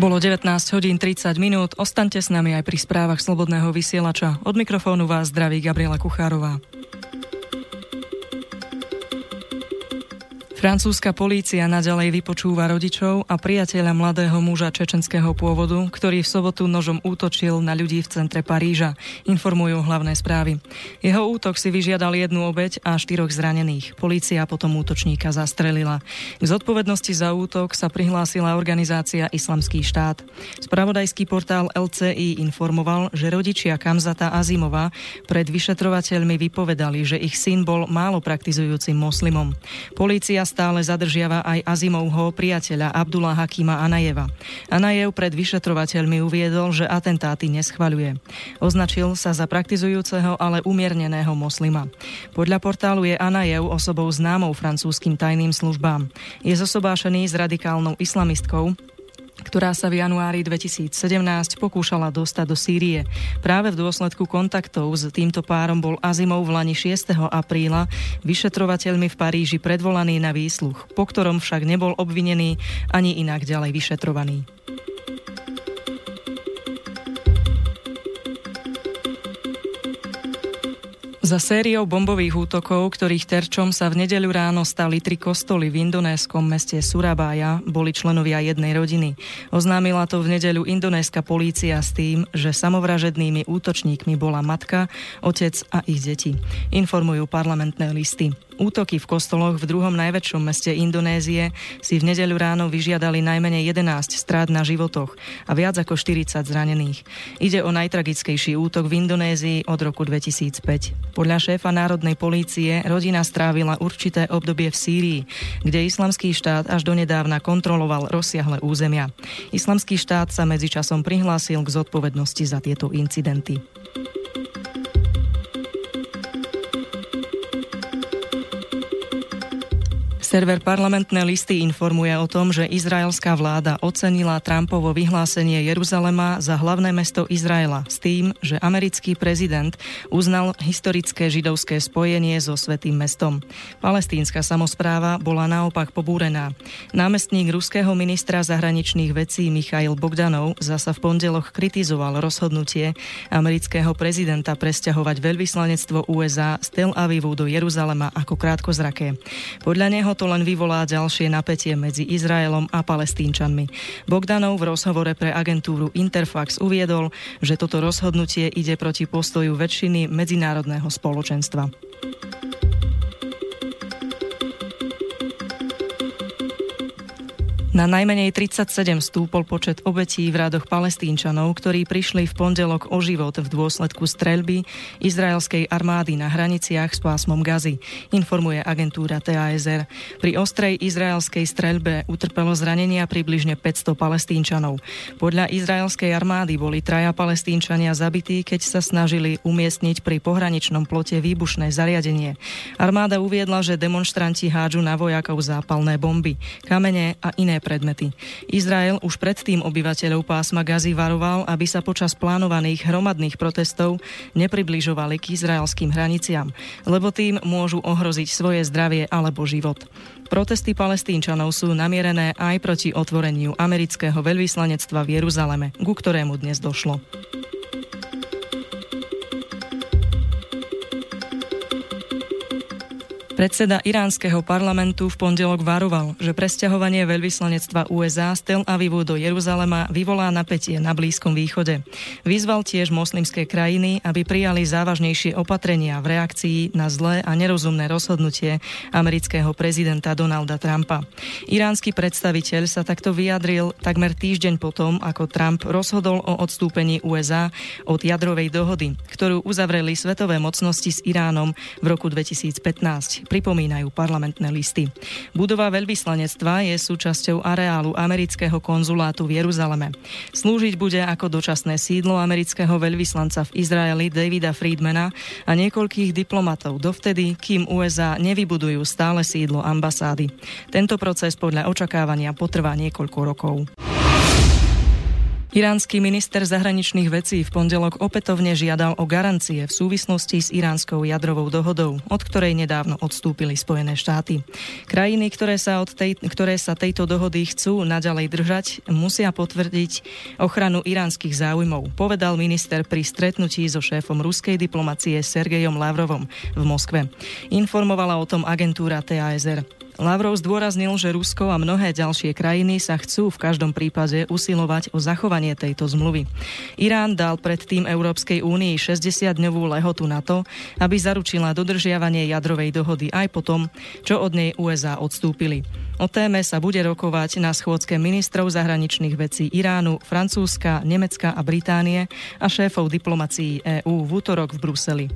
Bolo 19 hodín 30 minút, ostaňte s nami aj pri správach Slobodného vysielača. Od mikrofónu vás zdraví Gabriela Kuchárová. Francúzska polícia naďalej vypočúva rodičov a priateľa mladého muža čečenského pôvodu, ktorý v sobotu nožom útočil na ľudí v centre Paríža, informujú hlavné správy. Jeho útok si vyžiadal jednu obeď a štyroch zranených. Polícia potom útočníka zastrelila. K zodpovednosti za útok sa prihlásila organizácia Islamský štát. Spravodajský portál LCI informoval, že rodičia Kamzata Azimova pred vyšetrovateľmi vypovedali, že ich syn bol málo praktizujúcim moslimom. Polícia stále zadržiava aj Azimovho priateľa Abdullah Hakima Anajeva. Anajev pred vyšetrovateľmi uviedol, že atentáty neschvaľuje. Označil sa za praktizujúceho, ale umierneného moslima. Podľa portálu je Anajev osobou známou francúzským tajným službám. Je zosobášený s radikálnou islamistkou, ktorá sa v januári 2017 pokúšala dostať do Sýrie. Práve v dôsledku kontaktov s týmto párom bol Azimov v Lani 6. apríla vyšetrovateľmi v Paríži predvolaný na výsluch, po ktorom však nebol obvinený ani inak ďalej vyšetrovaný. Za sériou bombových útokov, ktorých terčom sa v nedeľu ráno stali tri kostoly v indonéskom meste Surabaya, boli členovia jednej rodiny. Oznámila to v nedeľu indonéska polícia s tým, že samovražednými útočníkmi bola matka, otec a ich deti. Informujú parlamentné listy. Útoky v kostoloch v druhom najväčšom meste Indonézie si v nedeľu ráno vyžiadali najmenej 11 strát na životoch a viac ako 40 zranených. Ide o najtragickejší útok v Indonézii od roku 2005. Podľa šéfa národnej polície rodina strávila určité obdobie v Sýrii, kde islamský štát až donedávna kontroloval rozsiahle územia. Islamský štát sa medzičasom prihlásil k zodpovednosti za tieto incidenty. Server parlamentné listy informuje o tom, že izraelská vláda ocenila Trumpovo vyhlásenie Jeruzalema za hlavné mesto Izraela s tým, že americký prezident uznal historické židovské spojenie so Svetým mestom. Palestínska samozpráva bola naopak pobúrená. Námestník ruského ministra zahraničných vecí Michail Bogdanov zasa v pondelok kritizoval rozhodnutie amerického prezidenta presťahovať veľvyslanectvo USA z Tel Avivu do Jeruzalema ako krátkozraké. Podľa neho to len vyvolá ďalšie napätie medzi Izraelom a palestínčanmi. Bogdanov v rozhovore pre agentúru Interfax uviedol, že toto rozhodnutie ide proti postoju väčšiny medzinárodného spoločenstva. Na najmenej 37 stúpol počet obetí v radoch palestínčanov, ktorí prišli v pondelok o život v dôsledku streľby izraelskej armády na hraniciach s pásmom Gazy, informuje agentúra TASR. Pri ostrej izraelskej streľbe utrpelo zranenia približne 500 palestínčanov. Podľa izraelskej armády boli traja palestínčania zabití, keď sa snažili umiestniť pri pohraničnom plote výbušné zariadenie. Armáda uviedla, že demonstranti hádžu na vojakov zápalné bomby, kamene a iné predmety. Izrael už predtým obyvateľov pásma Gazy varoval, aby sa počas plánovaných hromadných protestov nepribližovali k izraelským hraniciam, lebo tým môžu ohroziť svoje zdravie alebo život. Protesty palestínčanov sú namierené aj proti otvoreniu amerického veľvyslanectva v Jeruzaleme, ku ktorému dnes došlo. Predseda iránskeho parlamentu v pondelok varoval, že presťahovanie veľvyslanectva USA z Tel Avivu do Jeruzalema vyvolá napätie na Blízkom východe. Vyzval tiež moslimské krajiny, aby prijali závažnejšie opatrenia v reakcii na zlé a nerozumné rozhodnutie amerického prezidenta Donalda Trumpa. Iránsky predstaviteľ sa takto vyjadril takmer týždeň potom, ako Trump rozhodol o odstúpení USA od jadrovej dohody, ktorú uzavreli svetové mocnosti s Iránom v roku 2015 pripomínajú parlamentné listy. Budova veľvyslanectva je súčasťou areálu amerického konzulátu v Jeruzaleme. Slúžiť bude ako dočasné sídlo amerického veľvyslanca v Izraeli Davida Friedmana a niekoľkých diplomatov dovtedy, kým USA nevybudujú stále sídlo ambasády. Tento proces podľa očakávania potrvá niekoľko rokov. Iránsky minister zahraničných vecí v pondelok opätovne žiadal o garancie v súvislosti s iránskou jadrovou dohodou, od ktorej nedávno odstúpili Spojené štáty. Krajiny, ktoré sa, od tej, ktoré sa tejto dohody chcú naďalej držať, musia potvrdiť ochranu iránskych záujmov, povedal minister pri stretnutí so šéfom ruskej diplomacie Sergejom Lavrovom v Moskve. Informovala o tom agentúra TASR. Lavrov zdôraznil, že Rusko a mnohé ďalšie krajiny sa chcú v každom prípade usilovať o zachovanie tejto zmluvy. Irán dal predtým Európskej únii 60-dňovú lehotu na to, aby zaručila dodržiavanie jadrovej dohody aj potom, čo od nej USA odstúpili. O téme sa bude rokovať na schôdzke ministrov zahraničných vecí Iránu, Francúzska, Nemecka a Británie a šéfov diplomacií EÚ v útorok v Bruseli.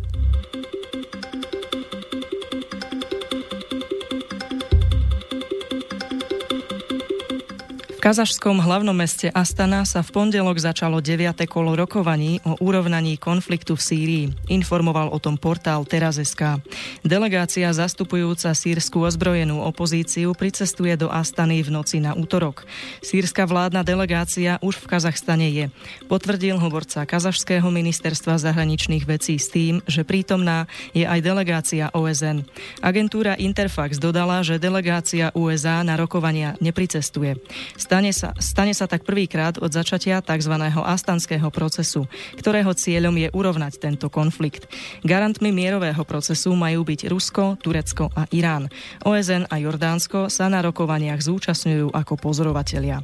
Kazašskom hlavnom meste Astana sa v pondelok začalo 9. kolo rokovaní o urovnaní konfliktu v Sýrii. Informoval o tom portál Teraz.sk. Delegácia zastupujúca sírskú ozbrojenú opozíciu pricestuje do Astany v noci na útorok. Sírska vládna delegácia už v Kazachstane je. Potvrdil hovorca Kazašského ministerstva zahraničných vecí s tým, že prítomná je aj delegácia OSN. Agentúra Interfax dodala, že delegácia USA na rokovania nepricestuje. Stane sa, stane sa tak prvýkrát od začatia tzv. astanského procesu, ktorého cieľom je urovnať tento konflikt. Garantmi mierového procesu majú byť Rusko, Turecko a Irán. OSN a Jordánsko sa na rokovaniach zúčastňujú ako pozorovatelia.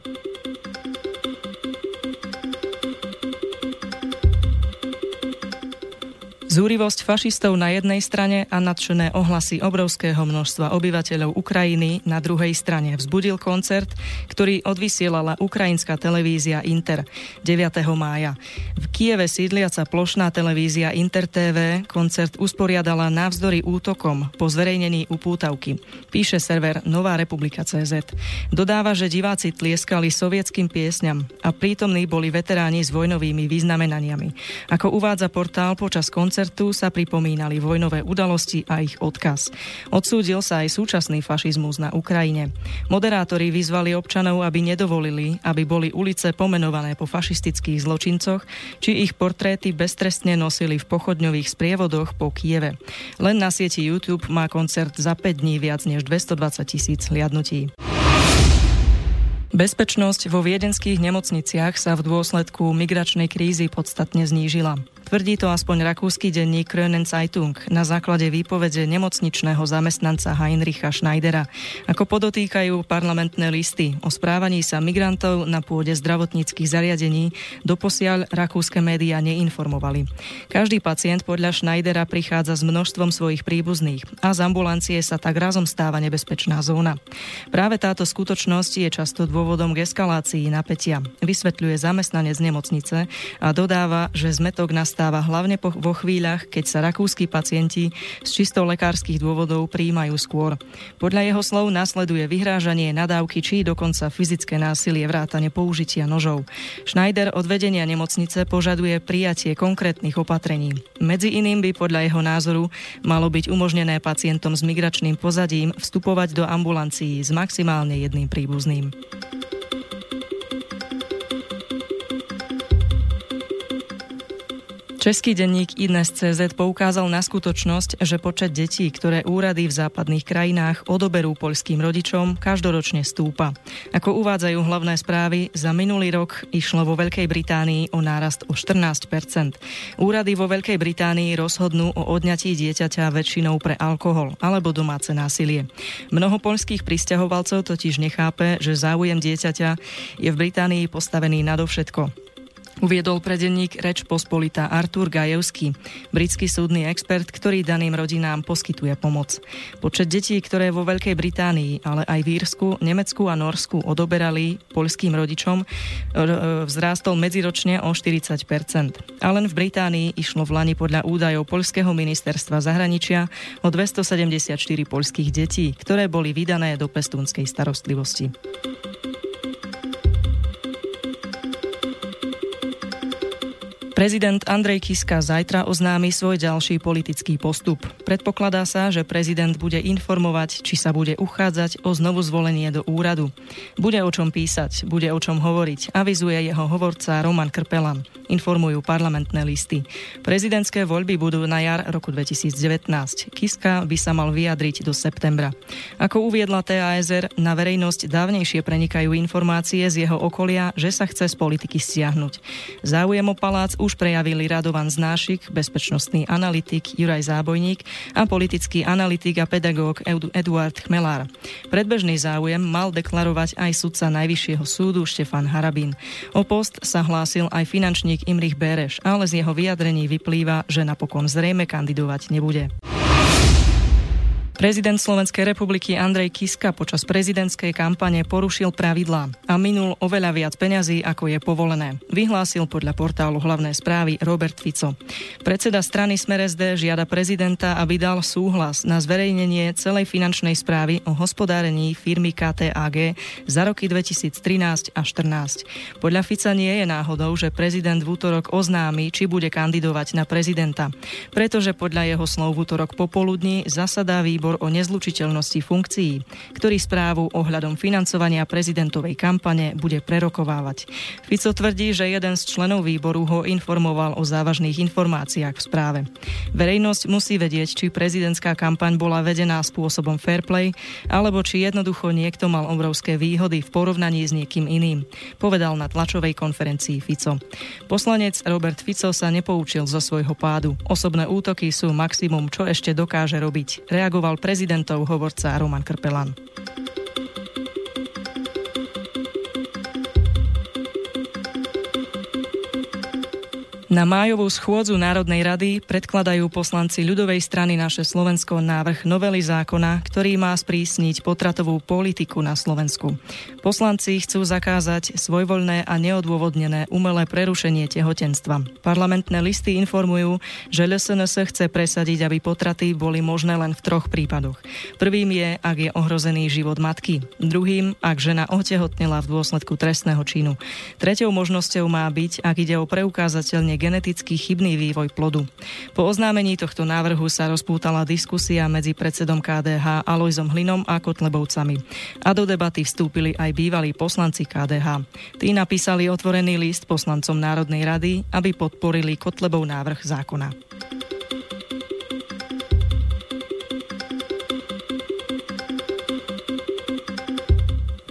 Zúrivosť fašistov na jednej strane a nadšené ohlasy obrovského množstva obyvateľov Ukrajiny na druhej strane vzbudil koncert, ktorý odvysielala ukrajinská televízia Inter 9. mája. V Kieve sídliaca plošná televízia Inter TV koncert usporiadala navzdory útokom po zverejnení upútavky. Píše server Nová republika CZ. Dodáva, že diváci tlieskali sovietským piesňam a prítomní boli veteráni s vojnovými vyznamenaniami. Ako uvádza portál počas koncertu koncertu sa pripomínali vojnové udalosti a ich odkaz. Odsúdil sa aj súčasný fašizmus na Ukrajine. Moderátori vyzvali občanov, aby nedovolili, aby boli ulice pomenované po fašistických zločincoch, či ich portréty beztrestne nosili v pochodňových sprievodoch po Kieve. Len na sieti YouTube má koncert za 5 dní viac než 220 tisíc hliadnutí. Bezpečnosť vo viedenských nemocniciach sa v dôsledku migračnej krízy podstatne znížila. Tvrdí to aspoň rakúsky denník Krönen Zeitung na základe výpovede nemocničného zamestnanca Heinricha Schneidera. Ako podotýkajú parlamentné listy o správaní sa migrantov na pôde zdravotníckých zariadení, doposiaľ rakúske médiá neinformovali. Každý pacient podľa Schneidera prichádza s množstvom svojich príbuzných a z ambulancie sa tak razom stáva nebezpečná zóna. Práve táto skutočnosť je často dôvodom k eskalácii napätia, vysvetľuje zamestnanec nemocnice a dodáva, že zmetok nastáva stáva hlavne po, vo chvíľach, keď sa rakúsky pacienti z čisto lekárskych dôvodov príjmajú skôr. Podľa jeho slov nasleduje vyhrážanie, nadávky či dokonca fyzické násilie vrátane použitia nožov. Schneider od vedenia nemocnice požaduje prijatie konkrétnych opatrení. Medzi iným by podľa jeho názoru malo byť umožnené pacientom s migračným pozadím vstupovať do ambulancií s maximálne jedným príbuzným. Český denník CZ poukázal na skutočnosť, že počet detí, ktoré úrady v západných krajinách odoberú poľským rodičom, každoročne stúpa. Ako uvádzajú hlavné správy, za minulý rok išlo vo Veľkej Británii o nárast o 14% Úrady vo Veľkej Británii rozhodnú o odňatí dieťaťa väčšinou pre alkohol alebo domáce násilie. Mnoho poľských pristahovalcov totiž nechápe, že záujem dieťaťa je v Británii postavený nadovšetko. Uviedol pre denník Reč Pospolita Artur Gajevský, britský súdny expert, ktorý daným rodinám poskytuje pomoc. Počet detí, ktoré vo Veľkej Británii, ale aj v Írsku, Nemecku a Norsku odoberali poľským rodičom, vzrástol medziročne o 40 A len v Británii išlo v Lani podľa údajov Poľského ministerstva zahraničia o 274 poľských detí, ktoré boli vydané do pestúnskej starostlivosti. Prezident Andrej Kiska zajtra oznámi svoj ďalší politický postup. Predpokladá sa, že prezident bude informovať, či sa bude uchádzať o znovu zvolenie do úradu. Bude o čom písať, bude o čom hovoriť, avizuje jeho hovorca Roman Krpelan. Informujú parlamentné listy. Prezidentské voľby budú na jar roku 2019. Kiska by sa mal vyjadriť do septembra. Ako uviedla TASR, na verejnosť dávnejšie prenikajú informácie z jeho okolia, že sa chce z politiky stiahnuť. Záujem o palác už prejavili Radovan Znášik, bezpečnostný analytik Juraj Zábojník a politický analytik a pedagóg Eduard Chmelár. Predbežný záujem mal deklarovať aj sudca Najvyššieho súdu Štefan Harabín. O post sa hlásil aj finančník Imrich Bereš, ale z jeho vyjadrení vyplýva, že napokon zrejme kandidovať nebude. Prezident Slovenskej republiky Andrej Kiska počas prezidentskej kampane porušil pravidlá a minul oveľa viac peňazí, ako je povolené. Vyhlásil podľa portálu hlavné správy Robert Fico. Predseda strany Smer SD žiada prezidenta, aby dal súhlas na zverejnenie celej finančnej správy o hospodárení firmy KTAG za roky 2013 a 2014. Podľa Fica nie je náhodou, že prezident v útorok oznámi, či bude kandidovať na prezidenta. Pretože podľa jeho slov v útorok popoludní zasadá výbor výbor o nezlučiteľnosti funkcií, ktorý správu ohľadom financovania prezidentovej kampane bude prerokovávať. Fico tvrdí, že jeden z členov výboru ho informoval o závažných informáciách v správe. Verejnosť musí vedieť, či prezidentská kampaň bola vedená spôsobom fair play, alebo či jednoducho niekto mal obrovské výhody v porovnaní s niekým iným, povedal na tlačovej konferencii Fico. Poslanec Robert Fico sa nepoučil zo svojho pádu. Osobné útoky sú maximum, čo ešte dokáže robiť. Reagoval prezidentov hovorca Roman Krpelan. Na májovú schôdzu Národnej rady predkladajú poslanci ľudovej strany naše Slovensko návrh novely zákona, ktorý má sprísniť potratovú politiku na Slovensku. Poslanci chcú zakázať svojvoľné a neodôvodnené umelé prerušenie tehotenstva. Parlamentné listy informujú, že LSNS chce presadiť, aby potraty boli možné len v troch prípadoch. Prvým je, ak je ohrozený život matky. Druhým, ak žena otehotnila v dôsledku trestného činu. Tretou možnosťou má byť, ak ide o preukázateľne geneticky chybný vývoj plodu. Po oznámení tohto návrhu sa rozpútala diskusia medzi predsedom KDH Alojzom Hlinom a Kotlebovcami. A do debaty vstúpili aj bývalí poslanci KDH. Tí napísali otvorený list poslancom Národnej rady, aby podporili Kotlebov návrh zákona.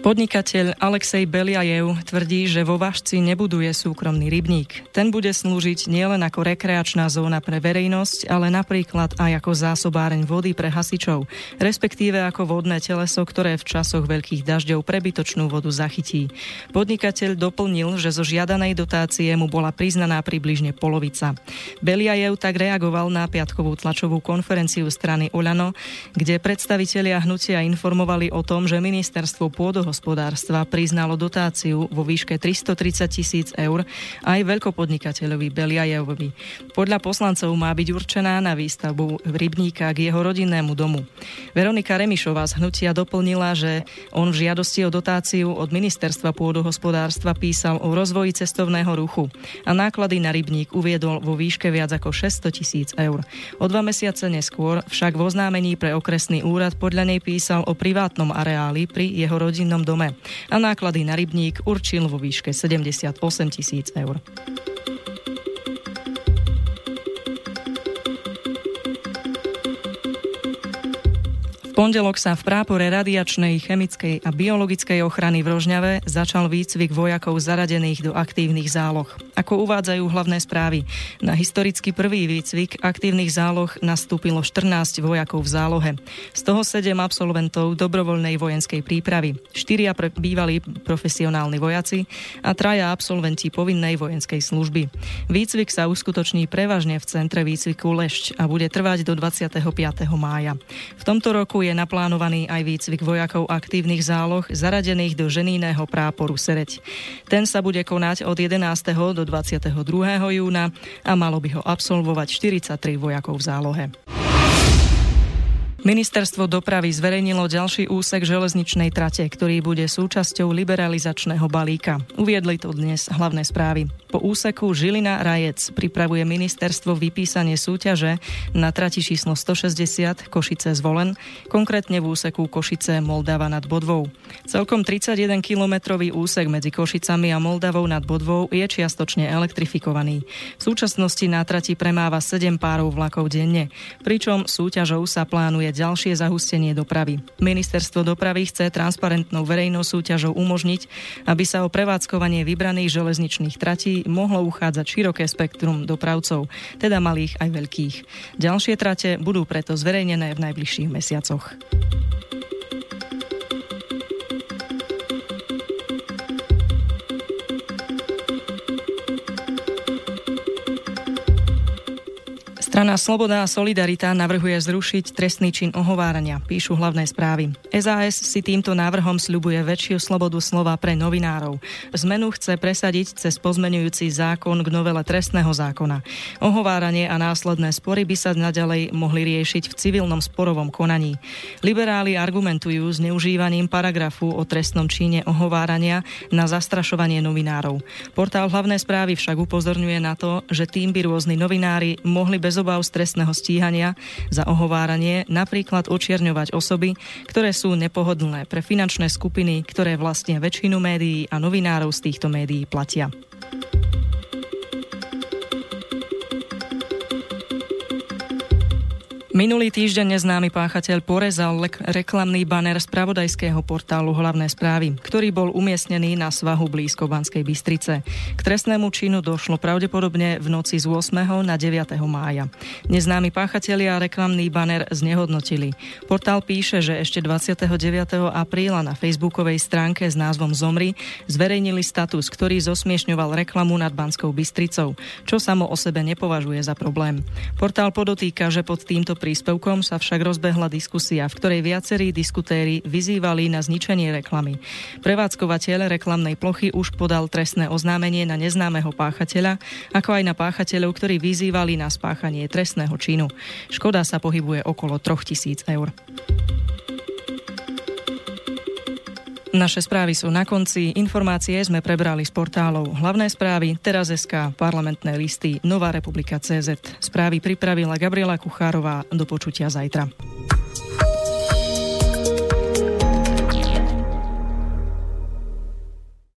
Podnikateľ Alexej Beliajev tvrdí, že vo Vašci nebuduje súkromný rybník. Ten bude slúžiť nielen ako rekreačná zóna pre verejnosť, ale napríklad aj ako zásobáreň vody pre hasičov, respektíve ako vodné teleso, ktoré v časoch veľkých dažďov prebytočnú vodu zachytí. Podnikateľ doplnil, že zo žiadanej dotácie mu bola priznaná približne polovica. Beliajev tak reagoval na piatkovú tlačovú konferenciu strany Oľano, kde predstavitelia hnutia informovali o tom, že ministerstvo pôdoho poľnohospodárstva priznalo dotáciu vo výške 330 tisíc eur aj veľkopodnikateľovi Beliajevovi. Podľa poslancov má byť určená na výstavbu rybníka k jeho rodinnému domu. Veronika Remišová z hnutia doplnila, že on v žiadosti o dotáciu od ministerstva pôdohospodárstva písal o rozvoji cestovného ruchu a náklady na rybník uviedol vo výške viac ako 600 tisíc eur. O dva mesiace neskôr však v oznámení pre okresný úrad podľa nej písal o privátnom areáli pri jeho rodinnom dome a náklady na rybník určil vo výške 78 tisíc eur. Pondelok sa v prápore radiačnej, chemickej a biologickej ochrany v Rožňave začal výcvik vojakov zaradených do aktívnych záloh. Ako uvádzajú hlavné správy, na historicky prvý výcvik aktívnych záloh nastúpilo 14 vojakov v zálohe. Z toho 7 absolventov dobrovoľnej vojenskej prípravy, 4 pre bývalí profesionálni vojaci a traja absolventi povinnej vojenskej služby. Výcvik sa uskutoční prevažne v centre výcviku Lešť a bude trvať do 25. mája. V tomto roku je je naplánovaný aj výcvik vojakov aktívnych záloh zaradených do ženíného práporu Sereď. Ten sa bude konať od 11. do 22. júna a malo by ho absolvovať 43 vojakov v zálohe. Ministerstvo dopravy zverejnilo ďalší úsek železničnej trate, ktorý bude súčasťou liberalizačného balíka. Uviedli to dnes hlavné správy. Po úseku Žilina Rajec pripravuje ministerstvo vypísanie súťaže na trati číslo 160 Košice zvolen, konkrétne v úseku Košice Moldava nad Bodvou. Celkom 31 kilometrový úsek medzi Košicami a Moldavou nad Bodvou je čiastočne elektrifikovaný. V súčasnosti na trati premáva 7 párov vlakov denne, pričom súťažou sa plánuje ďalšie zahustenie dopravy. Ministerstvo dopravy chce transparentnou verejnou súťažou umožniť, aby sa o prevádzkovanie vybraných železničných tratí mohlo uchádzať široké spektrum dopravcov, teda malých aj veľkých. Ďalšie trate budú preto zverejnené v najbližších mesiacoch. Strana Sloboda a Solidarita navrhuje zrušiť trestný čin ohovárania, píšu hlavné správy. SAS si týmto návrhom sľubuje väčšiu slobodu slova pre novinárov. Zmenu chce presadiť cez pozmenujúci zákon k novele trestného zákona. Ohováranie a následné spory by sa naďalej mohli riešiť v civilnom sporovom konaní. Liberáli argumentujú zneužívaním paragrafu o trestnom čine ohovárania na zastrašovanie novinárov. Portál hlavné správy však upozorňuje na to, že tým by rôzni novinári mohli bez obav z trestného stíhania za ohováranie napríklad očierňovať osoby, ktoré sú nepohodlné pre finančné skupiny, ktoré vlastne väčšinu médií a novinárov z týchto médií platia. Minulý týždeň neznámy páchateľ porezal lek- reklamný baner pravodajského portálu Hlavné správy, ktorý bol umiestnený na svahu blízko Banskej Bystrice. K trestnému činu došlo pravdepodobne v noci z 8. na 9. mája. Neznámi páchatelia reklamný baner znehodnotili. Portál píše, že ešte 29. apríla na facebookovej stránke s názvom Zomri zverejnili status, ktorý zosmiešňoval reklamu nad Banskou Bystricou, čo samo o sebe nepovažuje za problém. Portál podotýka, že pod týmto príspevkom sa však rozbehla diskusia, v ktorej viacerí diskutéri vyzývali na zničenie reklamy. Prevádzkovateľ reklamnej plochy už podal trestné oznámenie na neznámeho páchateľa, ako aj na páchateľov, ktorí vyzývali na spáchanie trestného činu. Škoda sa pohybuje okolo 3000 eur. Naše správy sú na konci. Informácie sme prebrali z portálov Hlavné správy, Teraz SK, parlamentné listy, Nová republika CZ. Správy pripravila Gabriela Kuchárová. Do počutia zajtra.